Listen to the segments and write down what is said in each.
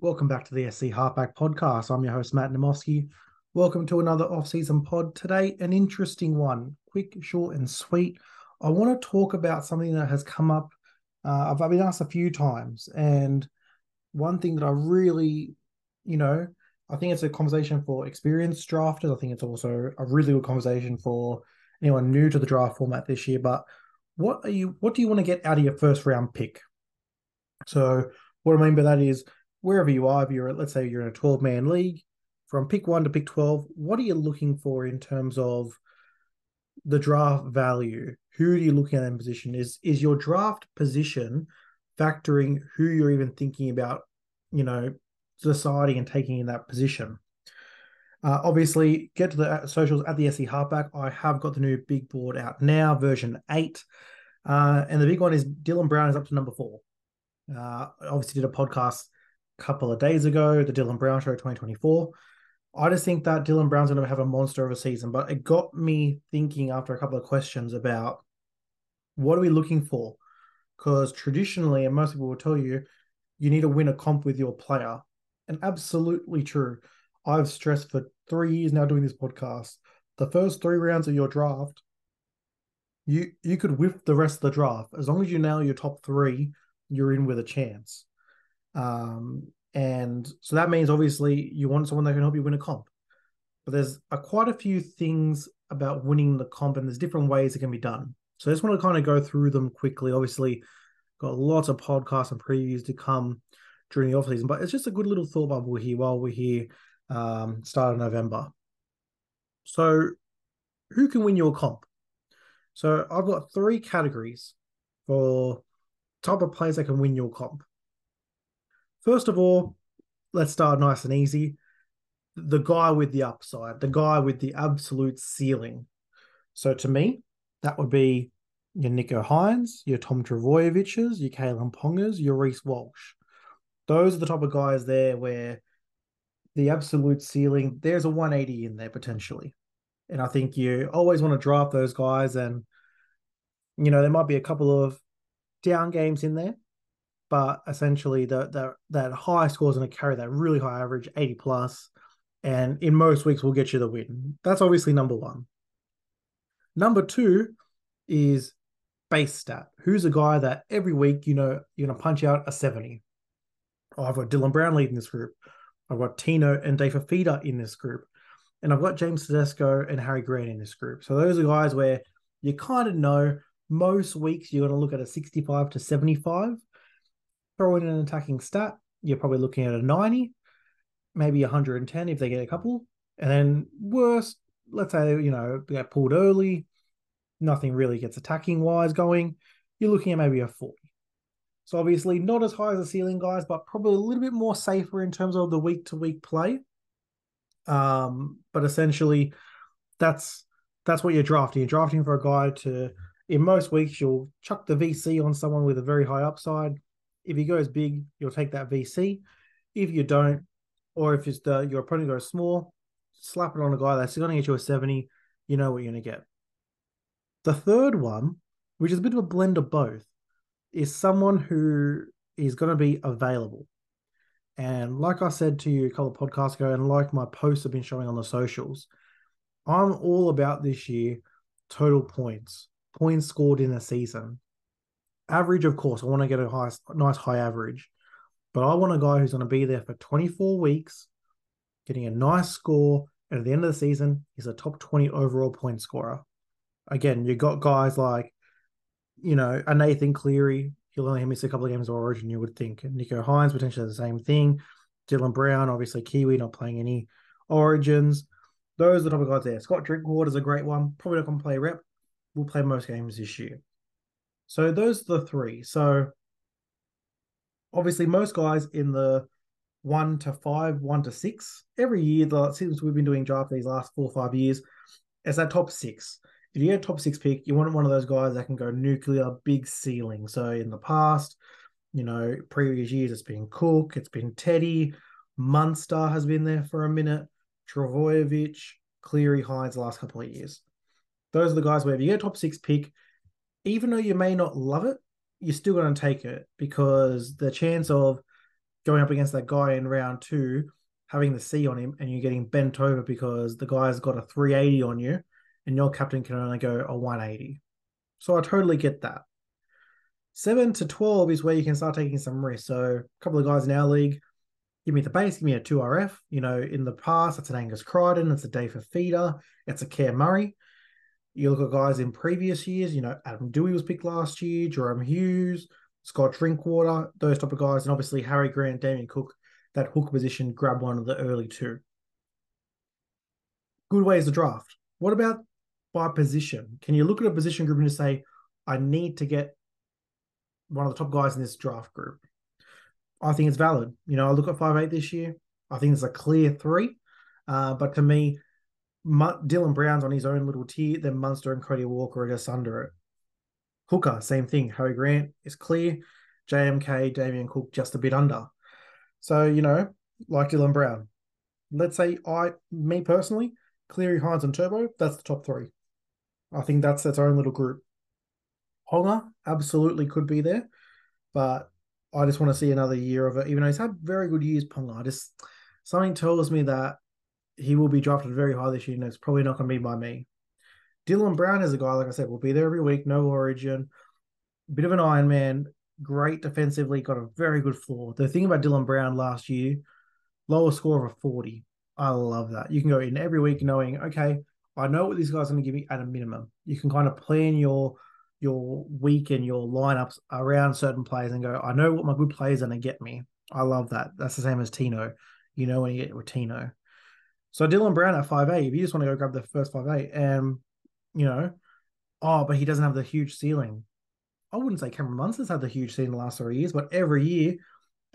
Welcome back to the SC Halfback Podcast. I'm your host, Matt Namoski. Welcome to another off-season pod. Today, an interesting one, quick, short, and sweet. I want to talk about something that has come up. Uh, I've, I've been asked a few times, and one thing that I really, you know, I think it's a conversation for experienced drafters. I think it's also a really good conversation for anyone new to the draft format this year. But what are you? What do you want to get out of your first round pick? So, what I mean by that is wherever you are, if you're let's say you're in a 12 man league, from pick one to pick 12, what are you looking for in terms of the draft value? Who are you looking at in position? Is is your draft position factoring who you're even thinking about, you know, deciding and taking in that position? Uh, obviously, get to the socials at the SC Halfback. I have got the new big board out now, version eight. Uh, and the big one is Dylan Brown is up to number four. Uh, obviously, did a podcast couple of days ago, the Dylan Brown Show 2024. I just think that Dylan Brown's going to have a monster of a season, but it got me thinking after a couple of questions about what are we looking for? Because traditionally, and most people will tell you, you need to win a comp with your player. And absolutely true. I've stressed for three years now doing this podcast. The first three rounds of your draft, you you could whip the rest of the draft. As long as you nail your top three, you're in with a chance. Um, and so that means obviously you want someone that can help you win a comp. But there's a, quite a few things about winning the comp, and there's different ways it can be done. So I just want to kind of go through them quickly. Obviously, got lots of podcasts and previews to come during the off season, but it's just a good little thought bubble here while we're here, um, start of November. So, who can win your comp? So I've got three categories for type of players that can win your comp. First of all, let's start nice and easy. The guy with the upside, the guy with the absolute ceiling. So to me, that would be your Nicho Hynes, your Tom Trbojeviches, your Kalyn Pongas, your Reece Walsh. Those are the type of guys there where the absolute ceiling, there's a 180 in there potentially. And I think you always want to draft those guys. And, you know, there might be a couple of down games in there, but essentially the, the that high score is going to carry that really high average, 80 plus, and in most weeks we'll get you the win. That's obviously number one. Number two is base stat. Who's a guy that every week, you know, you're going to punch out a 70? Oh, I've got Dylan Brown leading this group. I've got Tino and Dave Fifita in this group. And I've got James Tedesco and Harry Grant in this group. So those are guys where you kind of know most weeks you're going to look at a 65 to 75 throw in an attacking stat, you're probably looking at a 90, maybe 110 if they get a couple. And then worst, let's say, you know, get pulled early, nothing really gets attacking wise going, you're looking at maybe a 40. So obviously not as high as the ceiling guys, but probably a little bit more safer in terms of the week to week play. Um, but essentially that's that's what you're drafting. You're drafting for a guy to in most weeks you'll chuck the VC on someone with a very high upside if he goes big, you'll take that VC. If you don't, or if it's the your opponent goes small, slap it on a guy that's going to get you a 70, you know what you're going to get. The third one, which is a bit of a blend of both, is someone who is going to be available. And like I said to you a couple of podcasts ago, and like my posts have been showing on the socials, I'm all about this year total points, points scored in a season average, of course, I want to get a high, nice high average, but I want a guy who's going to be there for 24 weeks, getting a nice score, and at the end of the season, he's a top 20 overall point scorer. Again, you got guys like, you know, a Nathan Cleary. He'll only miss a couple of games of Origin, you would think. Nicho Hynes potentially the same thing. Dylan Brown, obviously Kiwi, not playing any Origins. Those are the top of guys there. Scott Drinkwater is a great one. Probably not going to play rep. We'll play most games this year. So those are the three. So obviously, most guys in the one to five, one to six every year. The since we've been doing draft these last four or five years, it's that top six. If you get a top six pick, you want one of those guys that can go nuclear, big ceiling. So in the past, you know, previous years, it's been Cook, it's been Teddy, Munster has been there for a minute, Trbojevic, Cleary, Hynes the last couple of years. Those are the guys where if you get a top six pick, even though you may not love it, you're still going to take it because the chance of going up against that guy in round two, having the C on him, and you're getting bent over because the guy's got a 380 on you, and your captain can only go a 180. So I totally get that. Seven to 12 is where you can start taking some risks. So a couple of guys in our league, give me the base, give me a 2RF. You know, in the past, it's an Angus Crichton, it's a Dave Fifita, it's a Care Murray. You look at guys in previous years, you know, Adam Doueihi was picked last year, Jahrome Hughes, Scott Drinkwater, those type of guys, and obviously Harry Grant, Damien Cook, that hook position, grab one of the early two. Good ways to draft. What about by position? Can you look at a position group and just say, I need to get one of the top guys in this draft group? I think it's valid. You know, I look at five eight this year. I think it's a clear three. Uh, but to me, Dylan Brown's on his own little tier. Then Munster and Cody Walker are just under it. Hooker, same thing. Harry Grant is clear. JMK, Damien Cook, just a bit under. So, you know, like Dylan Brown. Let's say I, me personally, Cleary, Hynes, and Turbo, that's the top three. I think that's its own little group. Ponga absolutely could be there, but I just want to see another year of it. Even though he's had very good years, Ponga, I just something tells me that he will be drafted very high this year, and it's probably not going to be by me. Dylan Brown is a guy, like I said, will be there every week, no origin, bit of an Iron Man, great defensively, got a very good floor. The thing about Dylan Brown last year, lower score of a 40. I love that. You can go in every week knowing, okay, I know what this guys going to give me at a minimum. You can kind of plan your your week and your lineups around certain players and go, I know what my good players are going to get me. I love that. That's the same as Tino. You know when you get with Tino. So Dylan Brown at five eight, if you just want to go grab the first five eight, and you know, oh, but he doesn't have the huge ceiling. I wouldn't say Cameron Munster's had the huge ceiling the last three years, but every year,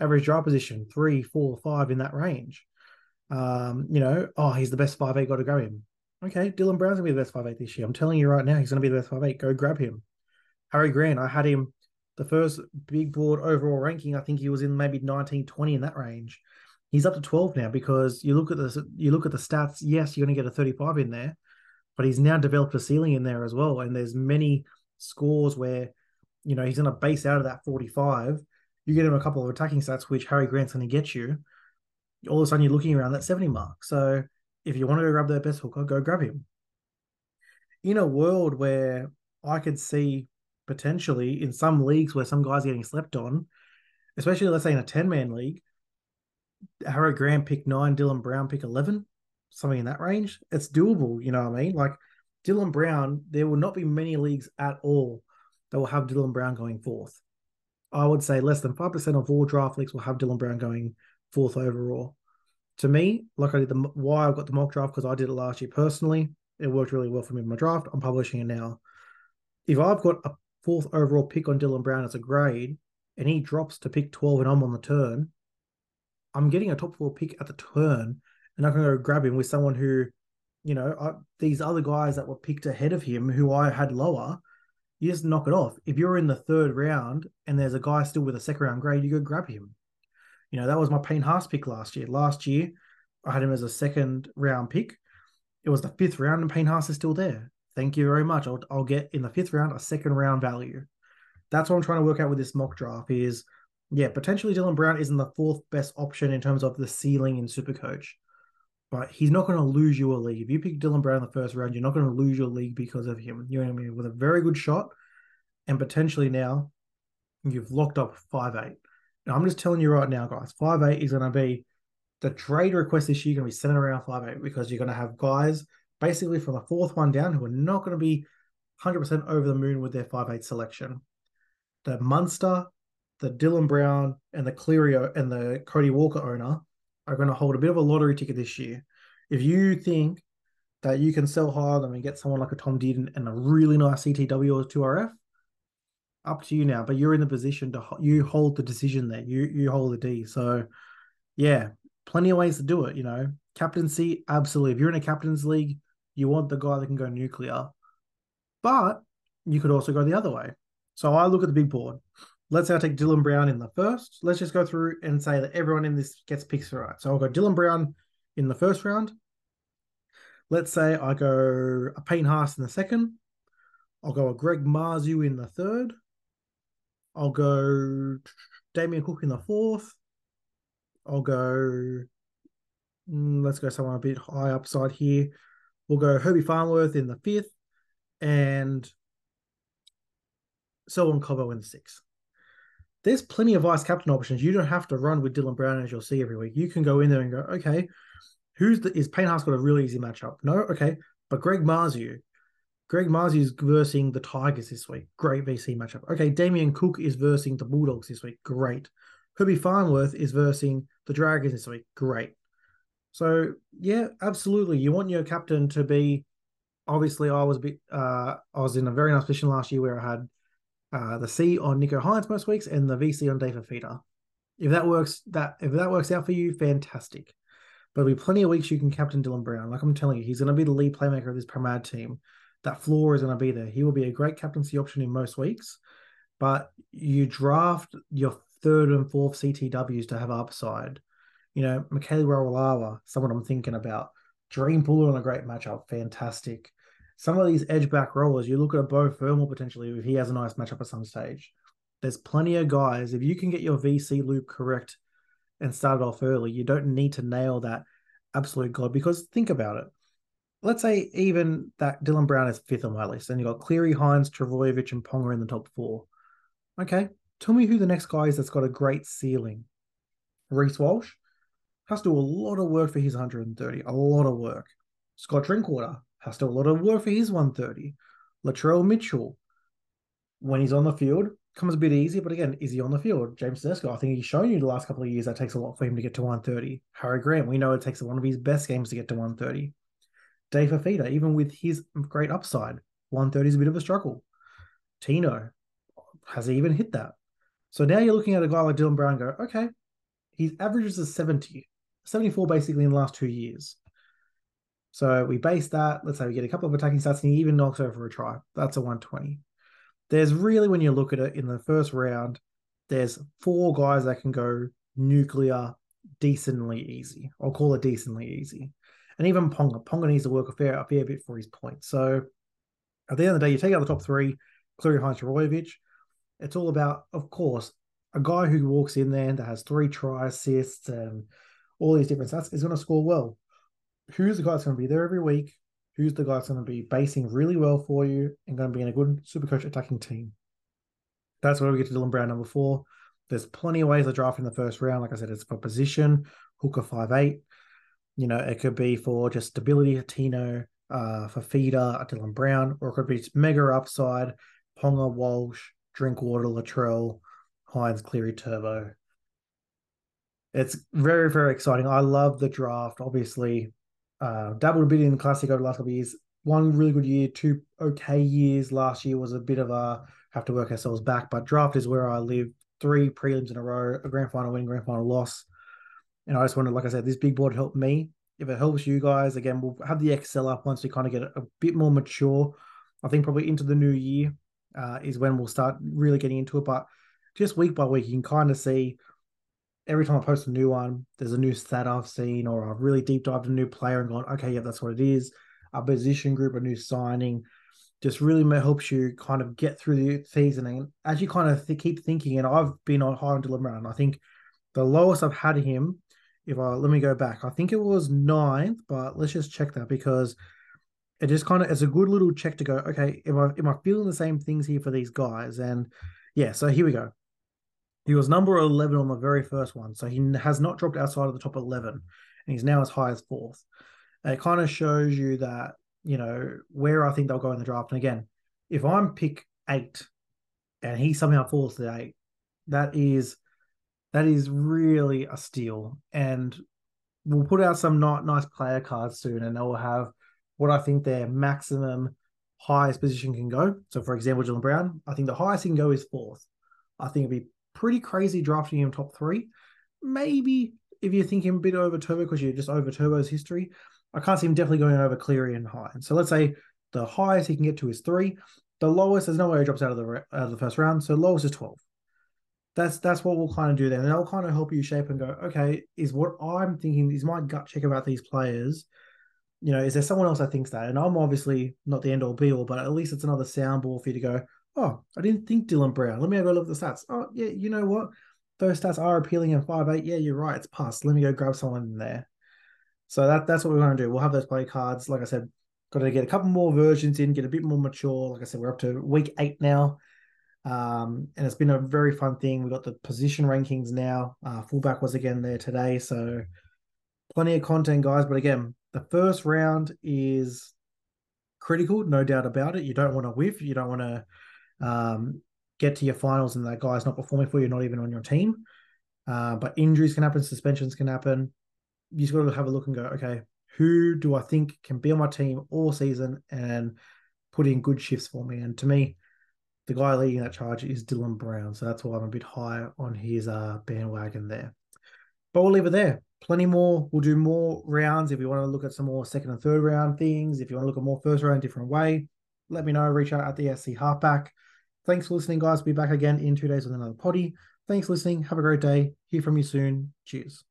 average draw position three, four, five in that range. Um, you know, oh, he's the best five eight. Got to grab him. Okay, Dylan Brown's gonna be the best five eight this year. I'm telling you right now, he's gonna be the best five eight. Go grab him. Harry Grant, I had him the first big board overall ranking. I think he was in maybe 19, 20 in that range. He's up to 12 now because you look at the you look at the stats. Yes, you're going to get a 35 in there, but he's now developed a ceiling in there as well. And there's many scores where you know he's going to base out of that 45. You get him a couple of attacking stats, which Harry Grant's going to get you. All of a sudden, you're looking around that 70 mark. So if you want to go grab their best hooker, go grab him. In a world where I could see potentially in some leagues where some guys are getting slept on, especially let's say in a 10 man league, Harry Grant pick nine, Dylan Brown pick 11, something in that range. It's doable, you know what I mean? Like Dylan Brown, there will not be many leagues at all that will have Dylan Brown going fourth. I would say less than 5% of all draft leagues will have Dylan Brown going fourth overall. To me, like I did the why I've got the mock draft because I did it last year personally. It worked really well for me in my draft. I'm publishing it now. If I've got a fourth overall pick on Dylan Brown as a grade, and he drops to pick 12 and I'm on the turn, I'm getting a top four pick at the turn, and I can go grab him with someone who, you know, I, these other guys that were picked ahead of him who I had lower, you just knock it off. If you're in the third round and there's a guy still with a second round grade, you go grab him. You know, that was my Payne Haas pick last year. Last year, I had him as a second round pick. It was the fifth round, and Payne Haas is still there. Thank you very much. I'll, I'll get in the fifth round a second round value. That's what I'm trying to work out with this mock draft is, yeah, potentially Dylan Brown isn't the fourth best option in terms of the ceiling in Supercoach. But he's not going to lose you a league. If you pick Dylan Brown in the first round, you're not going to lose your league because of him. You're going to be with a very good shot. And potentially now you've locked up five eight. Now I'm just telling you right now, guys, five eight is going to be the trade request this year going to be centered around five eight because you're going to have guys basically from the fourth one down who are not going to be 100% over the moon with their 5'8 selection. The Munster, the Dylan Brown, and the Cleary and the Cody Walker owner are going to hold a bit of a lottery ticket this year. If you think that you can sell higher than and get someone like a Tom Dearden and a really nice CTW or 2RF, up to you now. But you're in the position to you hold the decision there. You you hold the D. So yeah, plenty of ways to do it. You know, captaincy, absolutely. If you're in a captain's league, you want the guy that can go nuclear. But you could also go the other way. So I look at the big board. Let's I take Dylan Brown in the first. Let's just go through and say that everyone in this gets picks right. So I'll go Dylan Brown in the first round. Let's say I go a Payne Haas in the second. I'll go a Greg Marzhew in the third. I'll go Damien Cook in the fourth. I'll go. Mm, let's go someone a bit high upside here. We'll go Herbie Farnworth in the fifth, and Selwyn Cobbo in the sixth. There's plenty of vice captain options. You don't have to run with Dylan Brown as you'll see every week. You can go in there and go, okay, who's the is Payne Haas got a really easy matchup? No, okay, but Greg Marzhew, Greg Marzhew is versing the Tigers this week. Great VC matchup. Okay, Damien Cook is versing the Bulldogs this week. Great. Herbie Farnworth is versing the Dragons this week. Great. So yeah, absolutely. You want your captain to be. Obviously, I was a bit. Uh, I was in a very nice position last year where I had uh, the C on Nicho Hynes most weeks and the VC on Dave Fifita. If that works, that if that works out for you, fantastic. But there'll be plenty of weeks you can captain Dylan Brown. Like I'm telling you, he's going to be the lead playmaker of this Primad team. That floor is going to be there. He will be a great captaincy option in most weeks. But you draft your third and fourth CTWs to have upside. You know, Mikaele Ravalawa, someone I'm thinking about. Dream Puller on a great matchup, fantastic. Some of these edge back rollers, you look at Beau Fermor potentially if he has a nice matchup at some stage. There's plenty of guys. If you can get your VC loop correct and start it off early, you don't need to nail that absolute god. Because think about it. Let's say even that Dylan Brown is fifth on my list, and you got Cleary, Hynes, Trbojevic, and Ponga in the top four. Okay, tell me who the next guy is that's got a great ceiling. Reece Walsh has to do a lot of work for his 130, a lot of work. Scott Drinkwater has to a lot of work for his 130. Latrell Mitchell, when he's on the field, comes a bit easy, but again, is he on the field? James Tedesco, I think he's shown you the last couple of years that takes a lot for him to get to 130. Harry Grant, we know it takes one of his best games to get to 130. Dave Fifita, even with his great upside, 130 is a bit of a struggle. Tino, has he even hit that? So now you're looking at a guy like Dylan Brown go, okay, his averages a 70, 74 basically in the last two years. So we base that. Let's say we get a couple of attacking stats and he even knocks over a try. That's a 120. There's really, when you look at it in the first round, there's four guys that can go nuclear decently easy. I'll call it decently easy. And even Ponga. Ponga needs to work a fair, a fair bit for his points. So at the end of the day, you take out the top three, Cleary Hynes Trbojevic. It's all about, of course, a guy who walks in there that has three try assists and all these different stats is going to score well. Who's the guy that's going to be there every week? Who's the guy that's going to be basing really well for you and going to be in a good super coach attacking team? That's where we get to Dylan Brown number four. There's plenty of ways to draft in the first round. Like I said, it's for position, hooker five eight. You know, it could be for just stability, Tino, uh, Fifita, Dylan Brown, or it could be mega upside, Ponga, Walsh, Drinkwater, Latrell, Hynes, Cleary, Turbo. It's very, very exciting. I love the draft. Obviously, uh, dabbled a bit in the classic over the last couple of years. One really good year, two okay years. Last year was a bit of a have to work ourselves back, but draft is where I live. Three prelims in a row, a grand final win, grand final loss. And I just wanted, like I said, this big board helped me. If it helps you guys, again, we'll have the Excel up once we kind of get a, bit more mature. I think probably into the new year uh, is when we'll start really getting into it. But just week by week, you can kind of see every time I post a new one, there's a new stat I've seen, or I've really deep dived a new player and gone, okay, yeah, that's what it is. A position group, a new signing, just really helps you kind of get through the season. And as you kind of th- keep thinking, and I've been on high on Dylan Brown, I think the lowest I've had him, if I let me go back, I think it was ninth, but let's just check that because it just kind of it's a good little check to go, okay, am I am I feeling the same things here for these guys? And yeah, so here we go. He was number 11 on the very first one. So he has not dropped outside of the top 11. And he's now as high as fourth. And it kind of shows you that, you know, where I think they'll go in the draft. And again, if I'm pick eight and he somehow falls to eight, that is that is really a steal. And we'll put out some not nice player cards soon, and they'll have what I think their maximum highest position can go. So, for example, Dylan Brown, I think the highest he can go is fourth. I think it'd be pretty crazy drafting him top three. Maybe if you're thinking a bit over Turbo because you're just over Turbo's history, I can't see him definitely going over Cleary and high. So let's say the highest he can get to is three. The lowest, there's no way he drops out of the out of the first round. So lowest is twelve. That's that's what we'll kind of do then, and that'll kind of help you shape and go. Okay, is what I'm thinking is my gut check about these players. You know, is there someone else that thinks that? And I'm obviously not the end all be all, but at least it's another soundboard for you to go oh, I didn't think Dylan Brown. Let me have a look at the stats. Oh, yeah, you know what? those stats are appealing in five eight. Yeah, you're right. It's past. Let me go grab someone in there. So that that's what we're going to do. We'll have those play cards. Like I said, got to get a couple more versions in, get a bit more mature. Like I said, we're up to week eight now. Um, and it's been a very fun thing. We've got the position rankings now. Uh, fullback was again there today. So plenty of content, guys. But again, the first round is critical, no doubt about it. You don't want to whiff. You don't want to um, get to your finals and that guy's not performing for you, not even on your team. Uh, but injuries can happen, suspensions can happen. You just got to have a look and go, okay, who do I think can be on my team all season and put in good shifts for me? And to me, the guy leading that charge is Dylan Brown. So that's why I'm a bit higher on his uh, bandwagon there. But we'll leave it there. Plenty more. We'll do more rounds if you want to look at some more second and third round things. If you want to look at more first round, different way, let me know. Reach out at the SC Halfback. Thanks for listening, guys. Be back again in two days with another potty. Thanks for listening. Have a great day. Hear from you soon. Cheers.